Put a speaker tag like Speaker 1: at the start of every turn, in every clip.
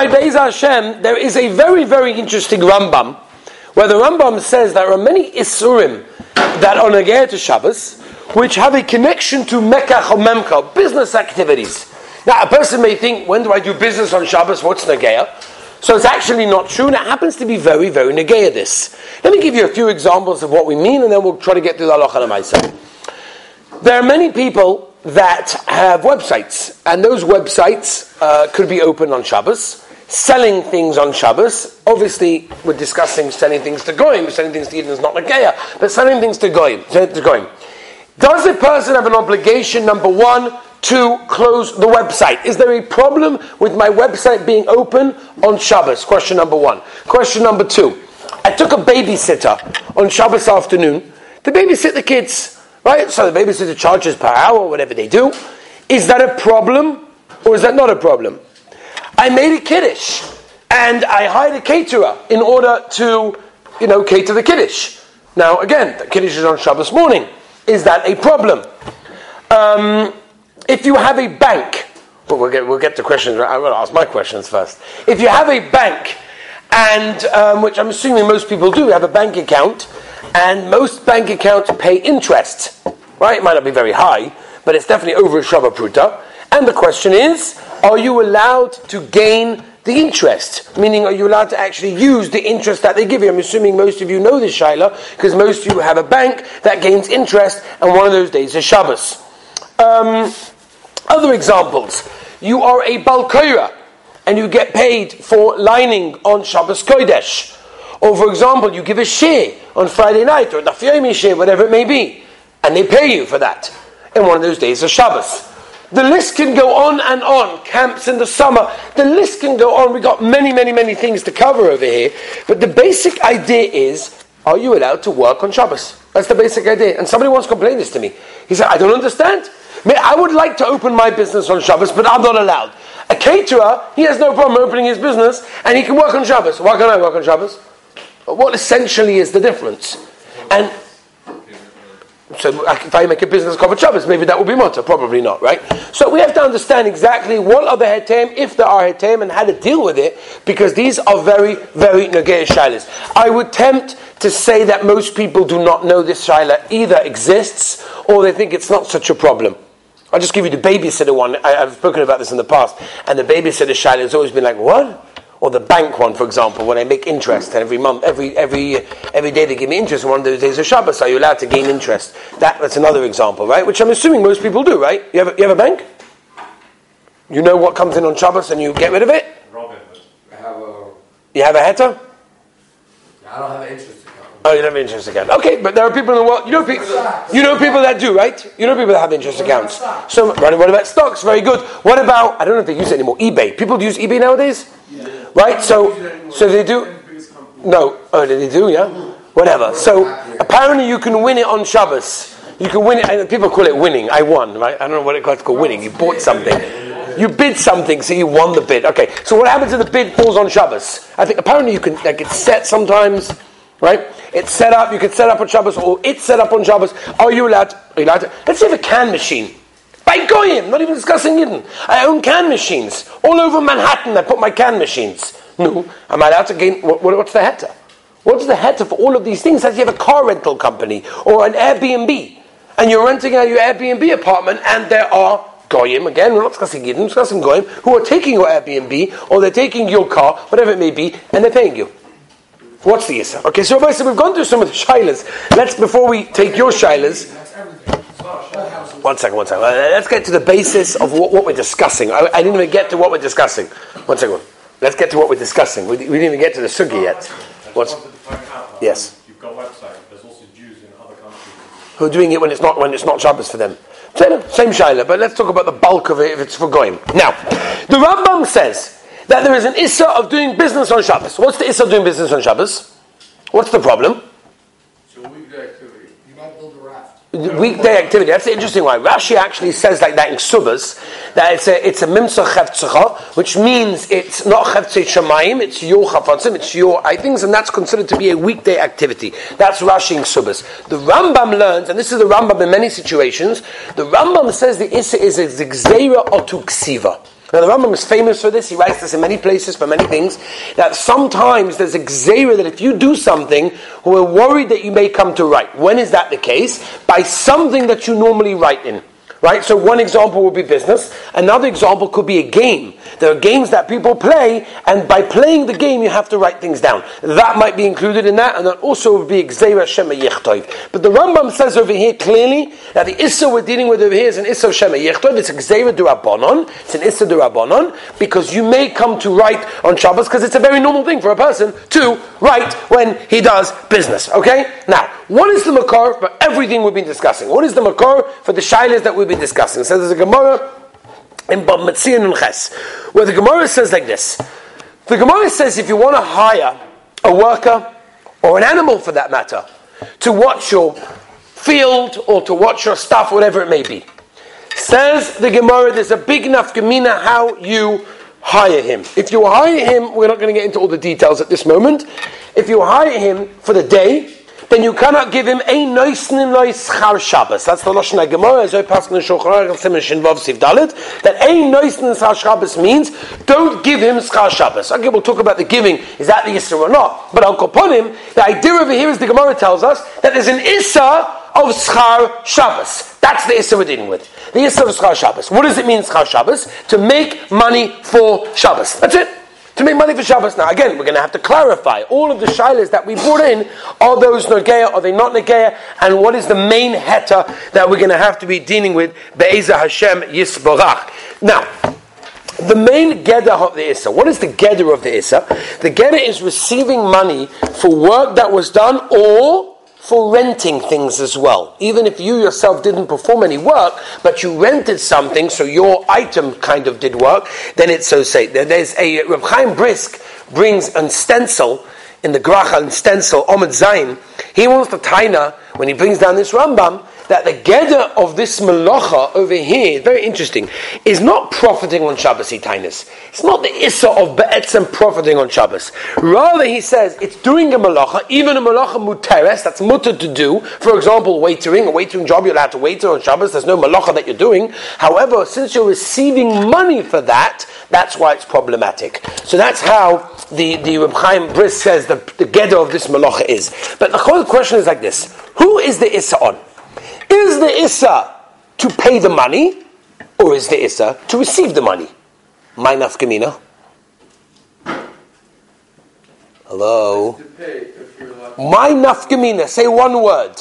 Speaker 1: Rabbi Beis Hashem, there is a very, very interesting Rambam, where the Rambam says there are many Isurim that are Nagaya to Shabbos, which have a connection to Mekach or Memcha, business activities. Now, a person may think, when do I do business on Shabbos? What's Nagaya? So it's actually not true, and it happens to be very, very Nagaya this. Let me give you a few examples of what we mean, and then we'll try to get through the halacha myself. There are many people that have websites, and those websites uh, could be open on Shabbos, selling things on Shabbos. Obviously, we're discussing selling things to Goyim, selling things to Eden is not Nagaya, but selling things to Goyim. To Goyim. Does a person have an obligation, number one, to close the website? Is there a problem with my website being open on Shabbos? Question number one. Question number two. I took a babysitter on Shabbos afternoon to babysit the kids, right? So the babysitter charges per hour, whatever they do. Is that a problem or is that not a problem? I made a kiddush and I hired a caterer in order to, you know, cater the kiddush. Now, again, the kiddush is on Shabbos morning. Is that a problem? Um, if you have a bank, well, we'll get, we'll get to questions. Going to ask my questions first. If you have a bank, and um, which I'm assuming most people do, have a bank account, and most bank accounts pay interest, right? It might not be very high, but it's definitely over a Shabbat Pruta. And the question is, are you allowed to gain the interest? Meaning, are you allowed to actually use the interest that they give you? I'm assuming most of you know this, Shaila, because most of you have a bank that gains interest, and one of those days is Shabbos. Um, other examples. You are a Balkoira and you get paid for leining on Shabbos Kodesh. Or for example, you give a share on Friday night or the Dafyomi whatever it may be, and they pay you for that in one of those days of Shabbos. The list can go on and on. Camps in the summer. The list can go on. We've got many, many, many things to cover over here. But the basic idea is are you allowed to work on Shabbos? That's the basic idea. And somebody once complained this to me. He said, I don't understand. I would like to open my business on Shabbos, but I'm not allowed. A caterer, he has no problem opening his business and he can work on Shabbos. Why can't I work on Shabbos? What essentially is the difference? And so if I make a business called Shabbos, maybe that would be mutter. Probably not, right? So we have to understand exactly what are the hetem, if there are hetem, and how to deal with it, because these are very, very negay shilas. I would tempt to say that most people do not know this shaila either exists or they think it's not such a problem. I'll just give you the babysitter one. I, have spoken about this in the past, and the babysitter shaila has always been like, what? Or the bank one, for example, when I make interest, and every month, every every every day they give me interest, and one of those days of Shabbos, are you allowed to gain interest? That, that's another example, right? Which I'm assuming most people do, right? You have a, you have a bank? You know what comes in on Shabbos, and you get rid of it.
Speaker 2: Robin,
Speaker 3: I have a.
Speaker 1: You have a heta?
Speaker 3: I don't have an interest account.
Speaker 1: Oh, you don't have interest account. Okay, but there are people in the world. You know people. You know people that do, right? You know people that have interest accounts. So, right, what about stocks? Very good. What about? I don't know if they use it anymore. eBay. People use eBay nowadays, right? So, so they do. No, oh, they do, yeah. Whatever. So apparently, you can win it on Shabbos. You can win it, and people call it winning. I won, right? I don't know what it's called. Winning. You bought something. You bid something, so you won the bid. Okay. So what happens if the bid falls on Shabbos? I think apparently you can like it's set sometimes, right? It's set up, you can set up on Shabbos, or it's set up on Shabbos. Are you allowed? Are you allowed to? Let's say if a can machine. By Goyim, not even discussing Yidden. I own can machines. All over Manhattan, I put my can machines. No, am I allowed to gain, what, what's the heter? What's the heter for all of these things? As you have a car rental company, or an Airbnb, and you're renting out your Airbnb apartment, and there are Goyim, again, we're not discussing Yidden, we're discussing Goyim, who are taking your Airbnb, or they're taking your car, whatever it may be, and they're paying you. What's the Yisra? Okay, so we've gone through some of the shilas. Let's, before we take your shilas, one second, one second. Uh, let's get to the basis of what, what we're discussing. I, I, didn't even get to what we're discussing. One second. Let's get to what we're discussing. We, we didn't even get to the sugi yet. What's um, yes?
Speaker 2: You've got website. There's also Jews in other countries
Speaker 1: who are doing it when it's not when it's not Shabbos for them. Same, same shaila, but let's talk about the bulk of it if it's for goyim. Now, the Rambam says that there is an issa of doing business on Shabbos. What's the issa of doing business on Shabbos? What's the problem?
Speaker 3: It's a weekday activity. You might build a raft.
Speaker 1: Weekday activity. That's the interesting one. Rashi actually says like that in Ksubas, that it's a, it's a mimsa chevtzecha, which means it's not chevtze shamayim, it's your chafatzim, it's your I things, and that's considered to be a weekday activity. That's Rashi in Ksubas. The Rambam learns, and this is the Rambam in many situations, the Rambam says the issa is a zigzera or ksiva. Now the Rambam is famous for this. He writes this in many places for many things. That sometimes there's a gzera that if you do something, we're worried that you may come to write. When is that the case? By something that you normally write in. Right? So one example would be business. Another example could be a game. There are games that people play, and by playing the game, you have to write things down. That might be included in that, and that also would be Gzeira Shema Yechtoiv. But the Rambam says over here clearly that the Issa we're dealing with over here is an Issa Shema Yechtoiv. It's a Gzeira Durabonon. It's an Issa Durabonon, because you may come to write on Shabbos, because it's a very normal thing for a person to write when he does business. Okay? Now, what is the Makar for everything we've been discussing? What is the Makar for the Shilas that we've been discussing? So there's a Gemara in Bab and Ches, where the Gemara says like this. The Gemara says if you want to hire a worker, or an animal for that matter, to watch your field or to watch your stuff, whatever it may be. Says the Gemara, there's a big enough gemina how you hire him. If you hire him, we're not going to get into all the details at this moment. If you hire him for the day, then you cannot give him a noisnin loy schar Shabbos. That's the Lashon HaGemara, as I pass in the Shulchan Aruch Simish in Vav Siv Dalet, that a noisnin schar Shabbos means, don't give him schar Shabbos. Okay, we'll talk about the giving, is that the Issa or not? But Al Koponim, the idea over here is the Gemara tells us that there's an Issa of schar Shabbos. That's the Issa we're dealing with. The Issa of schar Shabbos. What does it mean, schar Shabbos? To make money for Shabbos. That's it to make money for Shabbos. Now, again, we're going to have to clarify all of the shilas that we brought in. Are those Nogeya? Are they not Nogeya? And what is the main heta that we're going to have to be dealing with? Be'eza Hashem Yisborach. Now, the main Geder of the Issa. What is the Geder of the Issa? The Geder is receiving money for work that was done or for renting things as well. Even if you yourself didn't perform any work, but you rented something, so your item kind of did work, then it's so say. There's a Reb Chaim Brisk brings a stencil in the Gracha and stencil Omid Zain. He wants the taina when he brings down this Rambam that the Geder of this Malacha over here, very interesting, is not profiting on Shabbos Tainis. It's not the Issa of Be'etzem profiting on Shabbos. Rather, he says it's doing a Malacha, even a Malacha Muteres, that's mutter to do. For example, waitering, a waitering job, you're allowed to waiter on Shabbos, there's no Malacha that you're doing. However, since you're receiving money for that, that's why it's problematic. So that's how the, the Reb Chaim Brisk says the, the Geder of this Malacha is. But the whole question is like this. Who is the Issa on? Is the Issa to pay the money, or is the Issa to receive the money? My nafkamina. Hello? My nafkamina. Say one word.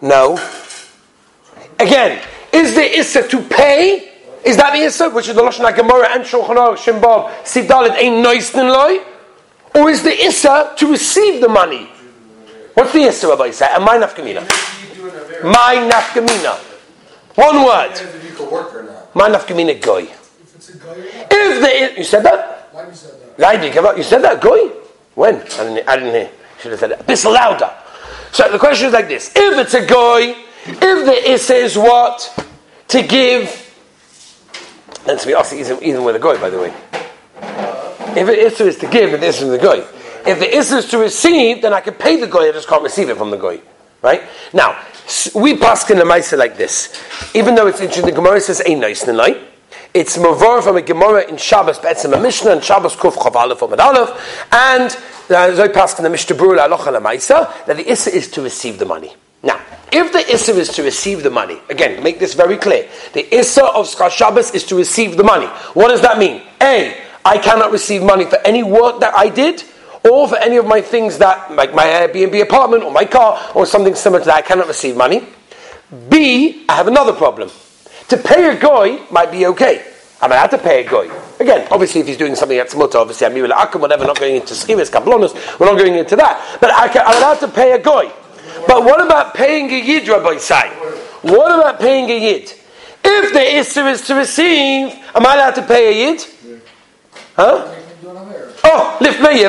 Speaker 1: No. Again, is the Issa to pay? Is that the Issa, which is the Lashon HaGemara and Shulchan Aruch, Shimbab, Sidalit, Ein Noisten Loi? Or is the Issa to receive the money? What's the Yisra Rabbi say? And my nafkamina. My nafkamina. One word. My nafkamina goy. If the you said that. Right, you say that? I didn't give up. You said that goy. When? I didn't, I didn't hear. Should have said it a bit louder. So the question is like this: If it's a goy, if the issa is what to give, and to be honest, even, with a goy, by the way. If the issa is to give, and the the goy. If the issa is to receive, then I can pay the goy. I just can't receive it from the goy. Right now, we pass in the Maisa like this. Even though it's interesting, the Gemara says a nice night. It's Mavor from a Gemara in Shabbos, Betzim a Mishnah, and Shabbos Kuf Chav Aleph Amad Aleph, and uh, Zoy Pask in the Mishnah Brura Alocha Maisa that the Issa is to receive the money. Now, if the Issa is to receive the money, again, make this very clear. The Issa of Schar Shabbos is to receive the money. What does that mean? A, I cannot receive money for any work that I did, or for any of my things that, like my Airbnb apartment or my car or something similar to that, I cannot receive money. B, I have another problem. To pay a guy might be okay. I'm allowed to pay a guy. Again, obviously, if he's doing something that's mutter, obviously, I'm akum, whatever, not going into schimis, kablonis, we're not going into that. But I am allowed to pay a guy. But what about paying a yid, Rabbi Sai? What about paying a yid? If the Isser is to receive, am I allowed to pay a yid? Huh? Oh, lift me,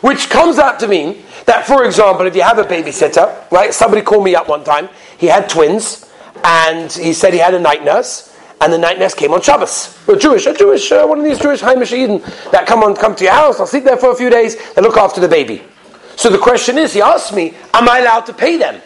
Speaker 1: which comes out to mean that, for example, if you have a babysitter, right? Somebody called me up one time. He had twins, and he said he had a night nurse, and the night nurse came on Shabbos. A Jewish, a Jewish, uh, one of these Jewish Haimish Eden that come on, come to your house. I'll sleep there for a few days. They look after the baby. So the question is, he asked me, am I allowed to pay them?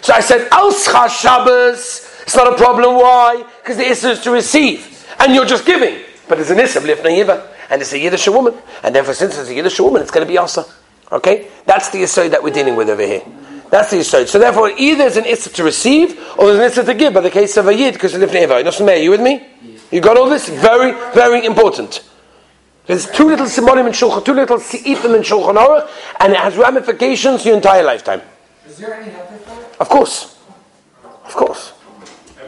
Speaker 1: So I said, Al Shabbos. It's not a problem. Why? Because the Issa is to receive, and you're just giving. But it's an Issa, Lifnei Yiva, and it's a Yiddish woman, and therefore since it's a Yiddish woman, it's going to be Asa. Okay? That's the Issa that we're dealing with over here. That's the Yisod. So therefore, either there's an Issa to receive, or there's an Issa to give, by the case of a Yid, because it's Lifnei Yiva. Are you with me? You got all this? Very, very important. There's two little simonim in Shulchan, two little seifim in Shulchan Aruch, and it has ramifications your entire lifetime.
Speaker 3: Is there any heter for it?
Speaker 1: Of course. Of course.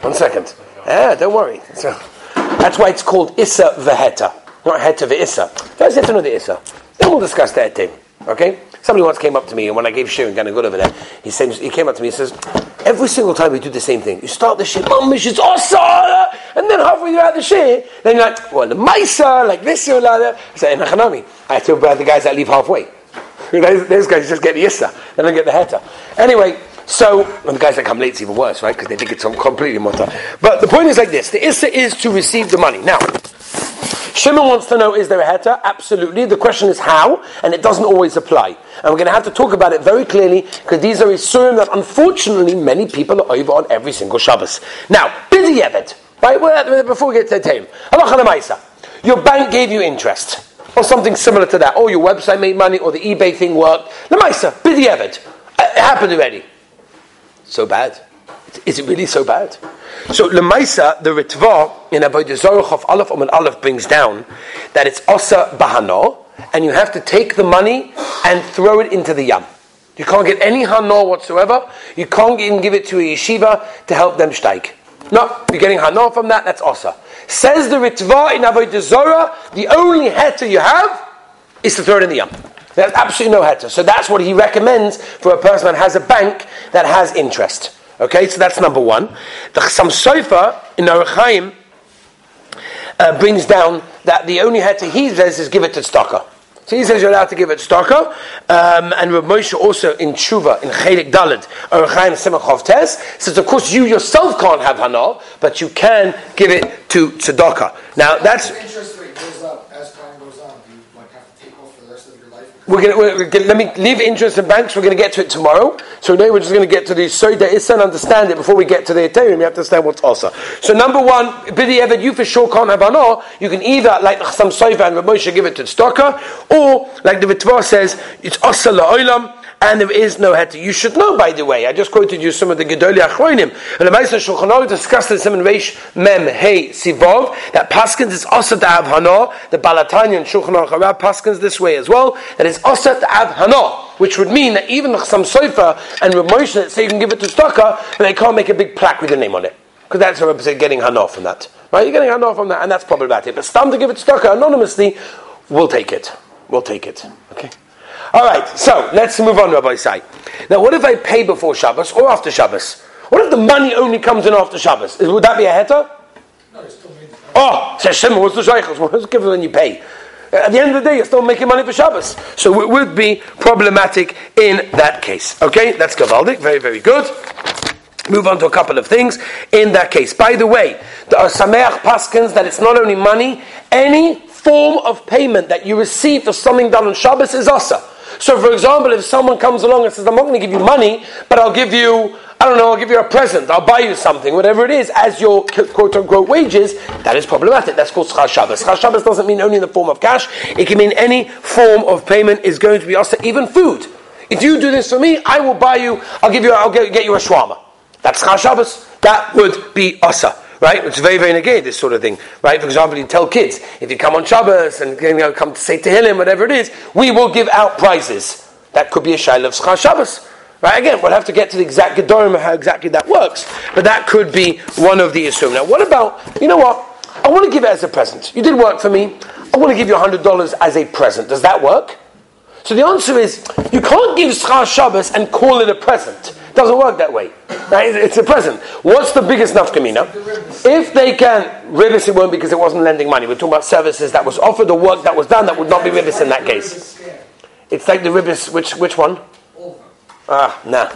Speaker 1: One second. Yeah, don't worry. So, that's why it's called Issa Veheta, not Heta Ve'issa. First, you have to know the Issa. Then we'll discuss that thing. Okay? Somebody once came up to me, and when I gave Shirin kind of good over there, he, said, he came up to me and says, Every single time we do the same thing. You start the shit, Mamish, it's awesome! And then halfway through out the shit, then you're like, well, the Maisa, like this or like that. I said, Nachanami. I feel bad the guys that leave halfway. those, those guys just get the Issa, they don't get the Heta. Anyway, so, and the guys that come late, it's even worse, right? Because they think it's completely mutter. But the point is like this the Issa is to receive the money. Now, Shimon wants to know, is there a heta? Absolutely. The question is how, and it doesn't always apply. And we're going to have to talk about it very clearly, because these are isurim that unfortunately many people are over on every single Shabbos. Now, busy Evet, right? Well, uh, before we get to the time, your bank gave you interest, or something similar to that, or your website made money, or the eBay thing worked. Lamaisa, busy Evet. Uh, it happened already. So bad. Is it really so bad? So Lemaisa, the Ritva in Avodah Zarah of Aleph Omen Aleph brings down that it's Asa Bahano, and you have to take the money and throw it into the Yam. You can't get any Hano whatsoever. You can't even give it to a yeshiva to help them steig. No, you're getting Hano from that, that's Asa. Says the Ritva in Avodah Zarah, the only heta you have is to throw it in the Yam. There's absolutely no heta. So that's what he recommends for a person that has a bank that has interest. Okay, so that's number one. The Chassam Sofer in Arachaim uh, brings down that the only heter he says is give it to tzedakah. So he says you're allowed to give it to um, and Rav Moshe also in Tshuva in Chelik Dalad Arachaim Simachov Tes says of course you yourself can't have hana, but you can give it to tzedakah. Now that's.
Speaker 3: Interest rate goes up as time goes on. Do you like have to take off for the rest of your life?
Speaker 1: We're gonna, we're gonna, let me leave interest in banks. We're going to get to it tomorrow. So today we're just going to get to the Soida Issa and understand it before we get to the heterim. You have to understand what's also. So number one, Bidi Eved, you for sure can't have Ano. You can either, like the Chassam Soifa and Ramosha, give it to the Stocker, or, like the Vitvar says, it's Asa La'olam, and there is no heter. You should know, by the way, I just quoted you some of the Gedoli Achroinim, and the Maisa Shulchan Aruch discussed in Simon Reish Mem Hey Sivov, that Paskins is also to have Hana, the Balatanya and Shulchan Aruch Arab Paskins this way as well, that is also to have Hana, which would mean that even the Chassam Soifa and Rav Moshe say you can give it to Staka, but they can't make a big plaque with your name on it. Because that's a represent getting Hana from that. Right? You're getting Hana from that, and that's it. But Stam to give it to Staka anonymously, we'll take it. We'll take it. Okay? All right, so let's move on, Rabbi Sai. Now, what if I pay before Shabbos or after Shabbos? What if the money only comes in after Shabbos? Would that be a heta?
Speaker 3: No, it's still made.
Speaker 1: Oh, says Shimon, what's the shaykhs? What's given when you pay? At the end of the day, you're still making money for Shabbos. So it would be problematic in that case. Okay, that's Gavaldik. Very, very good. Move on to a couple of things in that case. By the way, there are Sameach Paskins that it's not only money, any form of payment that you receive for something done on Shabbos is Asa. So, for example, if someone comes along and says, I'm not going to give you money, but I'll give you, I don't know, I'll give you a present, I'll buy you something, whatever it is, as your quote unquote wages, that is problematic. That's called Schar Shabbos. Schar Shabbos doesn't mean only in the form of cash, it can mean any form of payment is going to be also even food. If you do this for me, I will buy you, I'll give you, I'll get, you a shawarma. That's Schar Shabbos. That would be Asa right? It's very, very negay, this sort of thing, right? For example, you tell kids, if you come on Shabbos and you know, come to say Tehillim, whatever it is, we will give out prizes. That could be a Shaila of Schar Shabbos. Right, again, we'll have to get to the exact Gedorim of how exactly that works. But that could be one of the Yisum. Now, what about, you know what? I want to give it as a present. You did work for me. I want to give you $100 as a present. Does that work? So the answer is, you can't give Schar Shabbos and call it a present. Doesn't work that way. Right? It's a present. What's the biggest nafkamina? If they can, ribbis it won't because it wasn't lending money. We're talking about services that was offered the work that was done that would not be ribbis in that case. It's like the ribbis, which, which one? Ah, nah.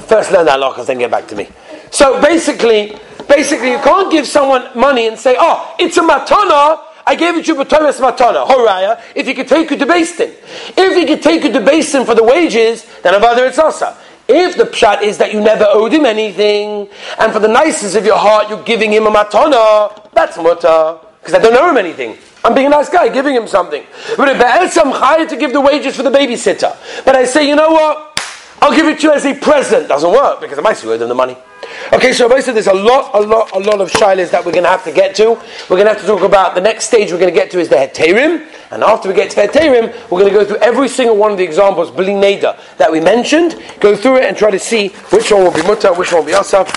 Speaker 1: First learn that halachas, then get back to me. So basically, basically you can't give someone money and say, oh, it's a matana, I gave it to you b'toras matana, horaya, if he could take you to Basin. If he could take you to Basin for the wages, then about it's asa. If the pshat is that you never owed him anything, and for the nicest of your heart you're giving him a matana, that's mutter, because I don't owe him anything. I'm being a nice guy, giving him something. But if I'm hired to give the wages for the babysitter, but I say, you know what? I'll give it to you as a present. Doesn't work because I might owe them the money. Okay, so basically there's a lot, a lot, a lot of shilas that we're going to have to get to. We're going to have to talk about the next stage we're going to get to is the heterim, and after we get to heterim, we're going to go through every single one of the examples, bli neder, that we mentioned, go through it and try to see which one will be mutter, which one will be asaf.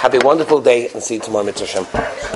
Speaker 1: Have a wonderful day and see you tomorrow, Mitzvah.